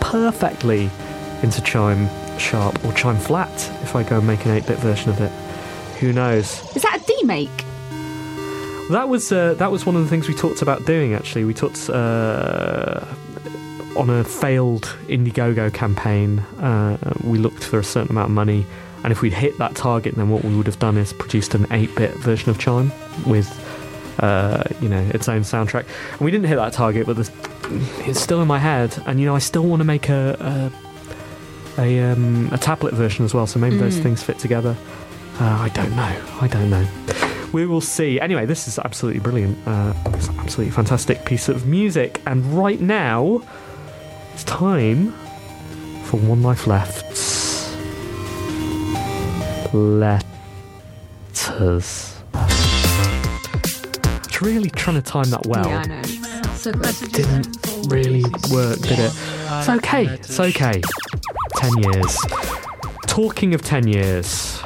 perfectly into Chime Sharp or Chime Flat if I go and make an 8 bit version of it. Who knows? Is that a demake? That was uh, that was one of the things we talked about doing. Actually, we talked uh, on a failed Indiegogo campaign. Uh, we looked for a certain amount of money, and if we'd hit that target, then what we would have done is produced an eight-bit version of Chime with, uh, you know, its own soundtrack. And we didn't hit that target, but it's still in my head, and you know, I still want to make a a, a, um, a tablet version as well. So maybe those things fit together. Uh, I don't know. I don't know. We will see. Anyway, this is absolutely brilliant. Uh, it's an absolutely fantastic piece of music. And right now, it's time for One Life Left's letters. It's really trying to time that well. Yeah, I know. So good. Didn't really work, did it? It's okay. It's okay. Ten years. Talking of ten years.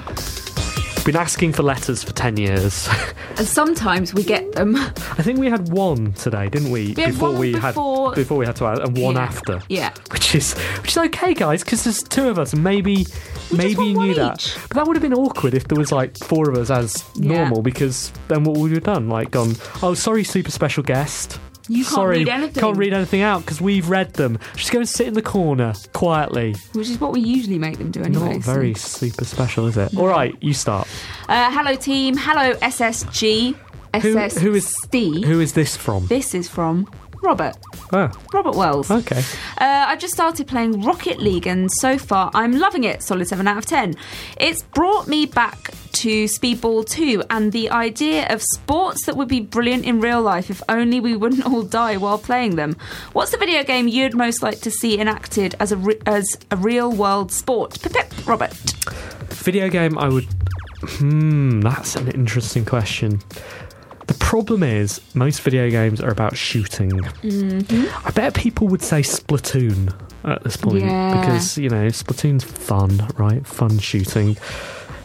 Been asking for letters for ten years. And sometimes we get them. I think we had one today, didn't we? We had one we before- had before we had to add, and one Yeah. after. Yeah. which is which is okay, guys, because there's two of us, and maybe maybe you knew that. each. But that would have been awkward if there was like four of us as Yeah. normal, because then what would we have done? Like gone, oh, sorry, super special guest. You can't Sorry, read anything. can't read anything out because we've read them. Just go and sit in the corner quietly. Which is what we usually make them do anyway. Not so- very super special, is it? All right, you start. Uh, hello, team. Hello, SSG. Who, who is who is this from? This is from Robert. Oh, Robert Wells. okay. Uh, I just started playing Rocket League, and so far I'm loving it. Solid 7 out of 10. It's brought me back to Speedball 2 and the idea of sports that would be brilliant in real life if only we wouldn't all die while playing them. What's the video game you'd most like to see enacted as a, re- as a real world sport? Pip, pip, Robert. Video game, I would. Hmm, that's an interesting question. The problem is, most video games are about shooting. Mm-hmm. I bet people would say Splatoon at this point Yeah. because, you know, Splatoon's fun, right? Fun shooting.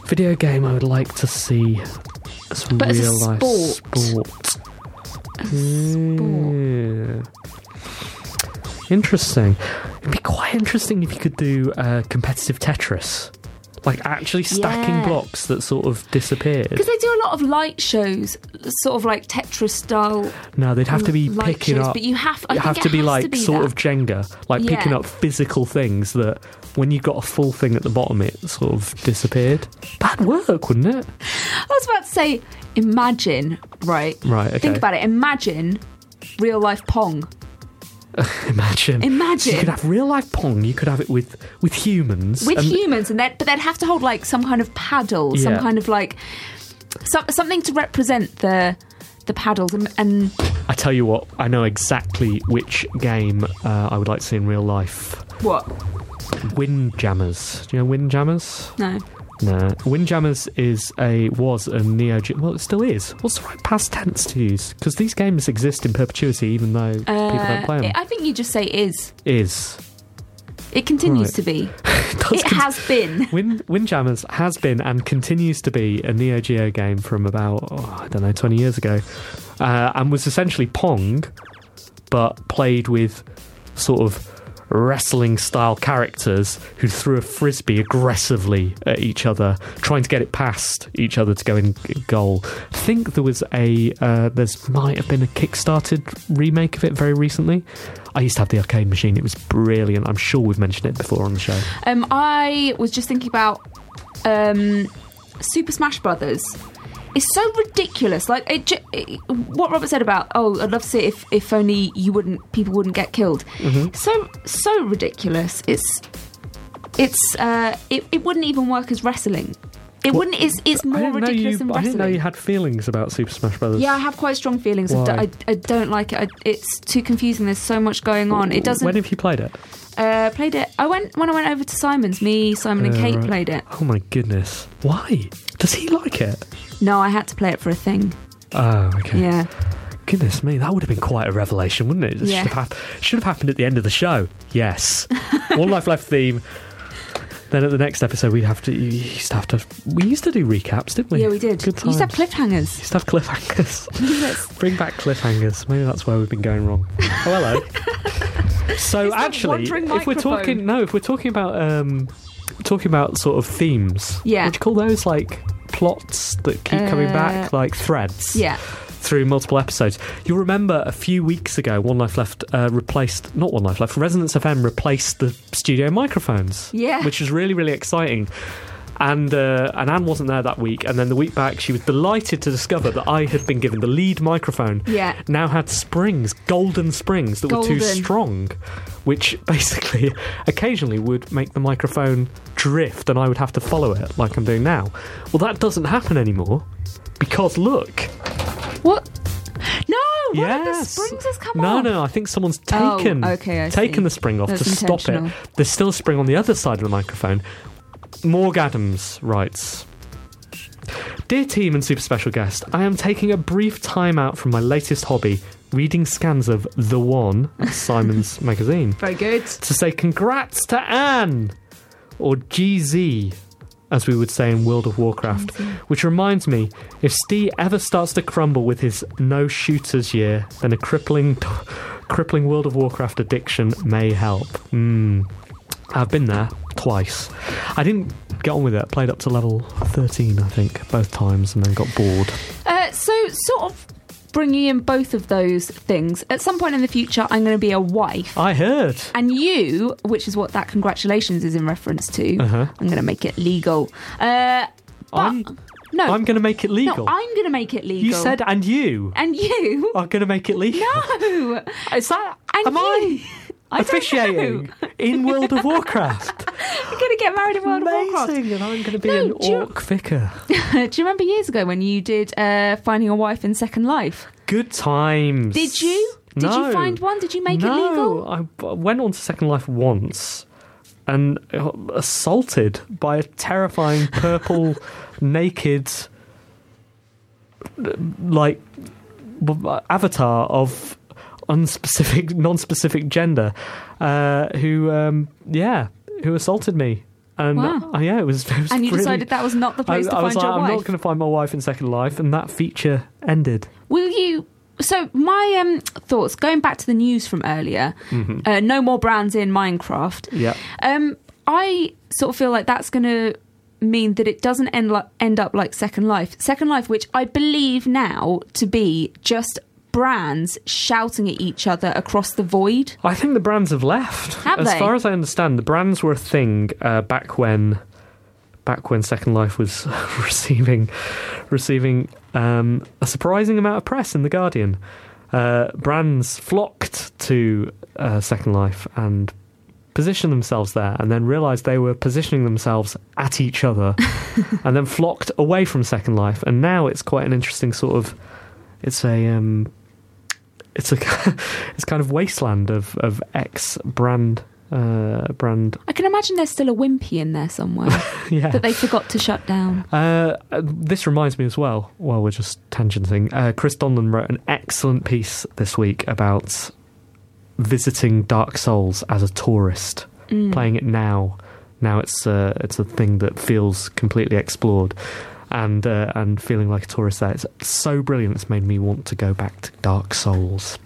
Video game, I would like to see as But as real life sport. sport. Yeah. Interesting. It'd be quite interesting if you could do uh, competitive Tetris. Like actually stacking Yeah. blocks that sort of disappeared. Because they do a lot of light shows, sort of like Tetris style. No, they'd have to be picking shows, up. but you have- I you have to be like to be sort that. of Jenga, like picking up physical things that when you got a full thing at the bottom, it sort of disappeared. Bad work, wouldn't it? I was about to say, imagine, right? Right, okay. Think about it. Imagine real life Pong. Imagine. Imagine. So you could have real life pong. You could have it with with humans. with and- humans, and that, but they'd have to hold like some kind of paddle, some kind of like some, something to represent the the paddles, and, and I tell you what, I know exactly which game uh, I would like to see in real life. what? Windjammers. Do you know Windjammers? No, No. Windjammers is a was a Neo Geo. Well, it still is. What's the right past tense to use? Because these games exist in perpetuity, even though people don't play them. Uh, I think you just say is. is It continues Right. to be. it, It has been. Wind, Windjammers has been and continues to be a Neo Geo game from about, oh, I don't know, 20 years ago. Uh, and was essentially Pong, but played with sort of wrestling style characters who threw a frisbee aggressively at each other, trying to get it past each other to go in goal. I think there was a, uh, there's might have been a kickstarted remake of it very recently. I used to have the arcade machine, it was brilliant. I'm sure we've mentioned it before on the show. Um, I was just thinking about um, Super Smash Brothers. It's so ridiculous. Like it, it, what Robert said about, oh, I'd love to see it if if only you wouldn't, people wouldn't get killed. Mm-hmm. So so ridiculous. It's it's uh, it, it wouldn't even work as wrestling. It What- wouldn't. It's it's more ridiculous you, than wrestling. I didn't know you had feelings about Super Smash Brothers. yeah, I have quite strong feelings. I, Why? I, I don't like it. I, it's too confusing. There's so much going on. It doesn't. When have you played it? uh, played it. I went when I went over to Simon's. Me, Simon, and Uh, Kate right. played it. Oh my goodness! Why does he like it? No, I had to play it for a thing. Oh, okay. Yeah. Goodness me, that would have been quite a revelation, wouldn't it? It Yeah. should, have hap- should have happened at the end of the show. Yes. One life left theme. Then at the next episode, we'd have to. You used to have to. We used to do recaps, didn't we? Yeah, we did. Good You used to have times. cliffhangers. Used to have cliffhangers. Bring back cliffhangers. Maybe that's where we've been going wrong. Oh, hello. so actually, wandering if we're microphone. talking, no, if we're talking about um, talking about sort of themes, Yeah. would you call those like plots that keep coming Uh, back, like threads? yeah. Through multiple episodes, you'll remember a few weeks ago, One Life Left uh, replaced not One Life Left, Resonance FM replaced the studio microphones, Yeah. which was really really exciting. And uh, and Anne wasn't there that week, and then the week back, she was delighted to discover that I had been given the lead microphone. Yeah. Now had springs, golden springs that were too strong, which basically occasionally would make the microphone drift, and I would have to follow it like I'm doing now. Well, that doesn't happen anymore because look. What? No. One of the Yes. springs has come No, off. no, I think someone's Oh, taken okay, taken see. the spring off That's to stop it. There's still a spring on the other side of the microphone. Morg Adams writes. Dear team and super special guest, I am taking a brief time out from my latest hobby, reading scans of The One, Simon's magazine, Very good. to say congrats to Anne, or GZ, as we would say in World of Warcraft. Which reminds me, if Steve ever starts to crumble with his no shooters year, then a crippling, crippling World of Warcraft addiction may help. Hmm. I've been there twice. I didn't get on with it. I played up to level 13, I think, both times, and then got bored. Uh, so, sort of bringing in both of those things. At some point in the future, I'm going to be a wife. I heard. and you, which is what that congratulations is in reference to, Uh-huh. I'm going to make it legal. Uh, but I'm, no, I'm going to make it legal. no, I'm going to make it legal. you said, and you and you. are going to make it legal. No, Is that? and am you. I I officiating in World of Warcraft? You're going to get married in World of Warcraft. Amazing, and I'm going to be No, an orc vicar. Do you remember years ago when you did uh, Finding a Wife in Second Life? Good times. Did you? Did No. you find one? Did you make it no, legal? I went on to Second Life once and uh, assaulted by a terrifying purple, naked, uh, like avatar of unspecific, non-specific gender, uh, who, um, yeah, who assaulted me. And Wow. uh, yeah, it was. It was And you really- decided that was not the I, place to I was find like, your I'm wife. not going to find my wife in Second Life, and that feature ended. Will you? So my um, thoughts going back to the news from earlier. Mm-hmm. Uh, no more brands in Minecraft. Yeah. Um, I sort of feel like that's going to mean that it doesn't end, li- end up like Second Life. Second Life, which I believe now to be just brands shouting at each other across the void. I think the brands have left. Have as they? far as I understand, the brands were a thing uh, back when back when Second Life was receiving receiving um, a surprising amount of press in the Guardian. Uh, brands flocked to uh, Second Life and positioned themselves there, and then realised they were positioning themselves at each other, and then flocked away from Second Life. And now it's quite an interesting sort of. It's a um, it's a it's kind of wasteland of of ex brand uh, brand. I can imagine there's still a Wimpy in there somewhere Yeah. that they forgot to shut down. Uh, uh, this reminds me as well. While we're just tangenting, uh, Chris Donlan wrote an excellent piece this week about visiting Dark Souls as a tourist, playing it now. Now it's uh, it's a thing that feels completely explored, and uh, and feeling like a tourist there. It's so brilliant. It's made me want to go back to Dark Souls.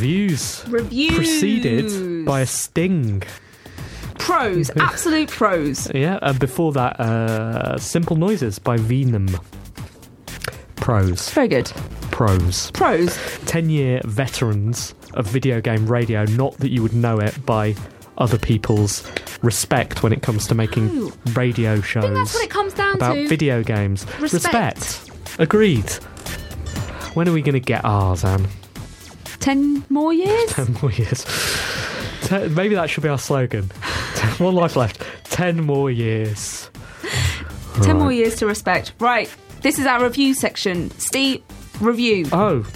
Reviews Reviews preceded by a sting. pros, absolute pros. Yeah, and before that, uh, Simple Noises by Venom. Pros. Very good. Pros. Pros. 10 year veterans of video game radio, not that you would know it by other people's respect when it comes to making No. radio shows I think that's what it comes down about to. video games. Respect. Agreed. When are we going to get ours, Anne? Ten more years? 10 more years. Ten, maybe that should be our slogan. Ten, one life left. 10 more years. Ten more years to respect. Right. This is our review section. Steve, review. Oh,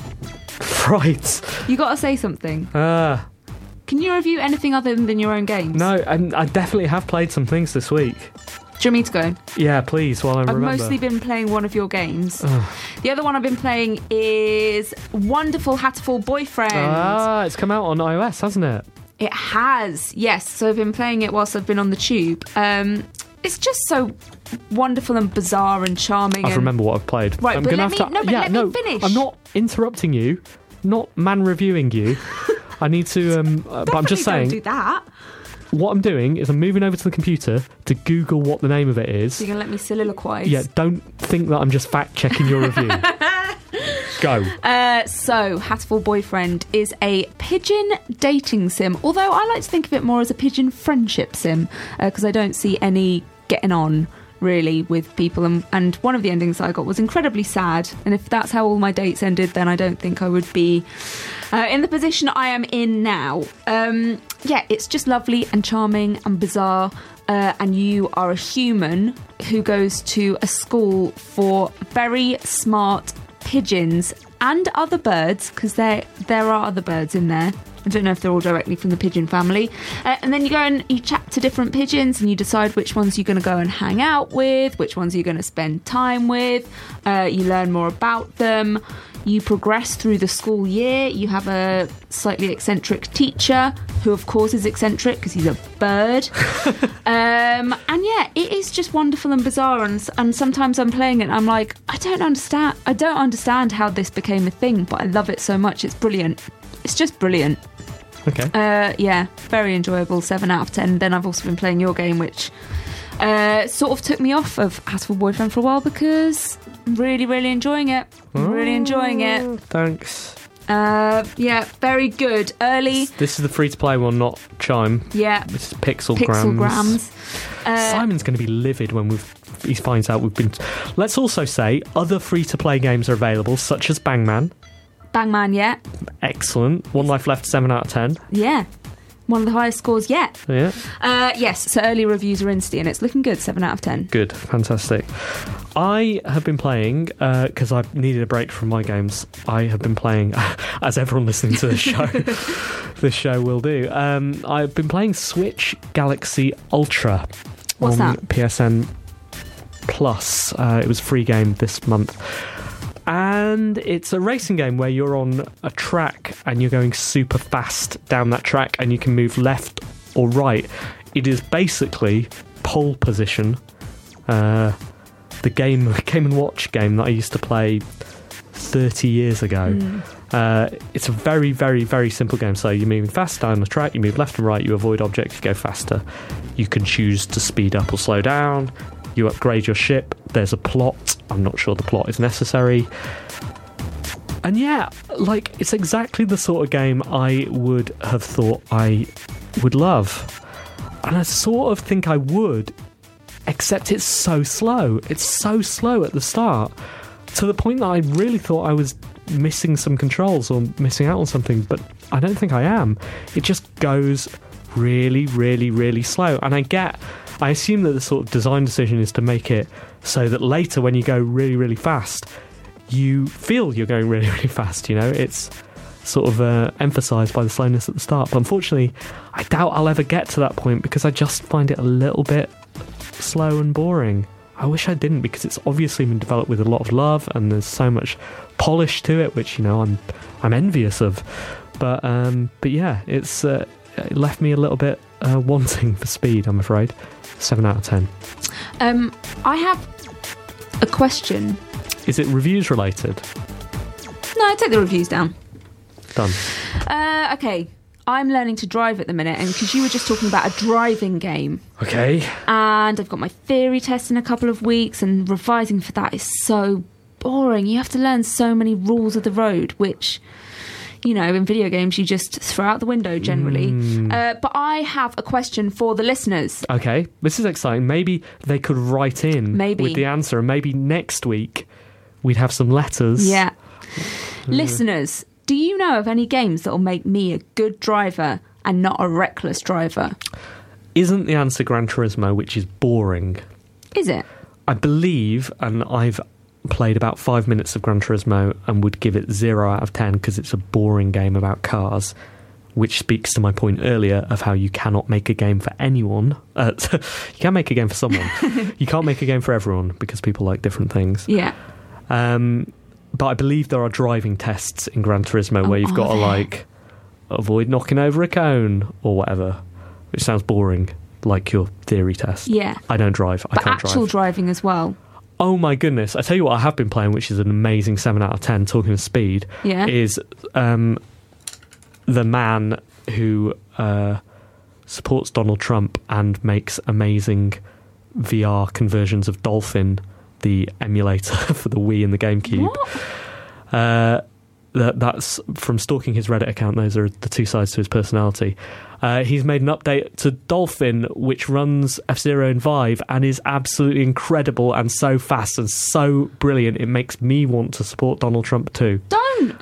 right. You got to say something. Ah. Can you review anything other than your own games? No, and I definitely have played some things this week. Do you want me to go? Yeah, please, while I I've remember. mostly been playing one of your games. the other one I've been playing is Wonderful Hatoful Boyfriend. Ah, it's come out on iOS, hasn't it? It has, yes. So I've been playing it whilst I've been on the tube. Um, it's just so wonderful and bizarre and charming. I and remember what I've played. Right, I'm but gonna let have me- to. no, but yeah, let me no, finish. I'm not interrupting you. Not man reviewing you. I need to. Um, uh, but I'm just saying. Don't do that. What I'm doing is I'm moving over to the computer to Google what the name of it is. You're gonna let me soliloquize. Yeah, don't think that I'm just fact checking your review. Go. Uh, so, Hatoful Boyfriend is a pigeon dating sim, although I like to think of it more as a pigeon friendship sim because I don't see any getting on really with people. And, and one of the endings I got was incredibly sad. And if that's how all my dates ended, then I don't think I would be uh, in the position I am in now. Um, yeah, it's just lovely and charming and bizarre. Uh, and you are a human who goes to a school for very smart pigeons and other birds because there there are other birds in there I don't know if they're all directly from the pigeon family. Uh, and then you go and you chat to different pigeons and you decide which ones you're going to go and hang out with, which ones you're going to spend time with. Uh, you learn more about them. You progress through the school year. You have a slightly eccentric teacher, who of course is eccentric because he's a bird. um, and yeah, it is just wonderful and bizarre. And, and sometimes I'm playing it, and I'm like, I don't understand. I don't understand how this became a thing, but I love it so much. It's brilliant. It's just brilliant. Okay. Uh, yeah, very enjoyable. Seven out of ten. Then I've also been playing your game, which uh, sort of took me off of Hatoful Boyfriend for a while because I'm really, really enjoying it. Really enjoying it. Thanks. Uh, yeah, very good. Early, This is the free to play one, not Chime. yeah, This is Pixelgrams. pixelgrams. Uh, Simon's going to be livid when we've, he finds out we've been. Let's also say other free to play games are available, such as Bangman. Bangman, yeah, Excellent. One Life Left, 7 out of 10. yeah. One of the highest scores yet. Yeah. Uh, yes, so early reviews are insty and it's looking good. Seven out of ten. Good. Fantastic. I have been playing, because I needed a break from my games, I have been playing, as everyone listening to the show, this show will do. Um, I've been playing Switch Galaxy Ultra What's on that? PSN Plus. Uh, it was a free game this month. And it's a racing game where you're on a track and you're going super fast down that track and you can move left or right. It is basically pole position. Uh, the game, Game and Watch game that I used to play 30 years ago. Uh, it's a very, very, very simple game. So you're moving fast down the track, you move left and right, you avoid objects, you go faster. You can choose to speed up or slow down. You upgrade your ship. There's a plot. I'm not sure the plot is necessary. And yeah, like it's exactly the sort of game I would have thought I would love. And I sort of think I would, except it's so slow. It's so slow at the start to the point that I really thought I was missing some controls or missing out on something, but I don't think I am. It just goes really, really, really slow. And I get, I assume that the sort of design decision is to make it so that later when you go really, really fast, you feel you're going really, really fast. You know, it's sort of uh, emphasized by the slowness at the start. But unfortunately, I doubt I'll ever get to that point because I just find it a little bit slow and boring. I wish I didn't because it's obviously been developed with a lot of love and there's so much polish to it, which you know I'm I'm envious of. But um, but yeah, it's uh, it left me a little bit uh, wanting for speed. I'm afraid. Seven out of ten. Um, I have a question. Is it reviews related? No, I take the reviews down. Done. Uh, okay, I'm learning to drive at the minute, and because you were just talking about a driving game, Okay. and I've got my theory test in a couple of weeks, and revising for that is so boring. You have to learn so many rules of the road, which. You know, in video games, you just throw out the window generally. Uh, but I have a question for the listeners. Okay, this is exciting. Maybe they could write in Maybe. with the answer, and maybe next week we'd have some letters. Yeah. Listeners, do you know of any games that will make me a good driver and not a reckless driver? Isn't the answer Gran Turismo, which is boring? Is it? I believe, and I've played about five minutes of Gran Turismo and would give it zero out of ten because it's a boring game about cars. Which speaks to my point earlier of how you cannot make a game for anyone. Uh, you can make a game for someone. you can't make a game for everyone because people like different things. Yeah. Um, but I believe there are driving tests in Gran Turismo where Oh, you've got to like avoid knocking over a cone or whatever, which sounds boring, like your theory test. Yeah. I don't drive. I can't drive. actual drive. driving as well. Oh my goodness! I tell you what, I have been playing, which is an amazing seven out of ten. Talking of speed, Yeah. is um, the man who uh, supports Donald Trump and makes amazing VR conversions of Dolphin, the emulator for the Wii and the GameCube. Uh, that, that's from stalking his Reddit account. Those are the two sides to his personality. Uh, he's made an update to Dolphin, which runs F Zero and Vive, and is absolutely incredible and so fast and so brilliant. It makes me want to support Donald Trump too. Don't.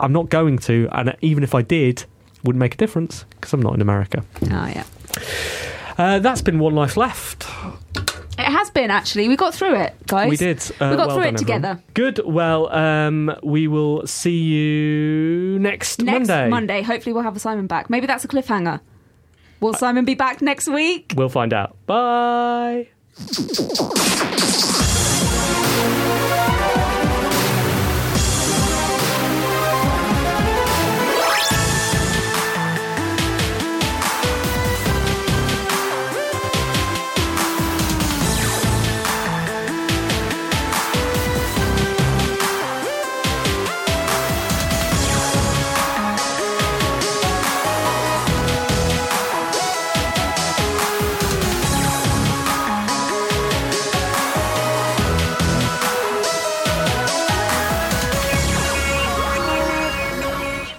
I'm not going to, and even if I did, wouldn't make a difference because I'm not in America. Oh, yeah. Uh, that's been one life left. It has been actually. We got through it, guys. We did. Uh, we got well through done, it everyone. together. Good. Well, um, we will see you next, Next Monday. Monday. Hopefully, we'll have a Simon back. Maybe that's a cliffhanger. Will Simon be back next week? We'll find out. Bye.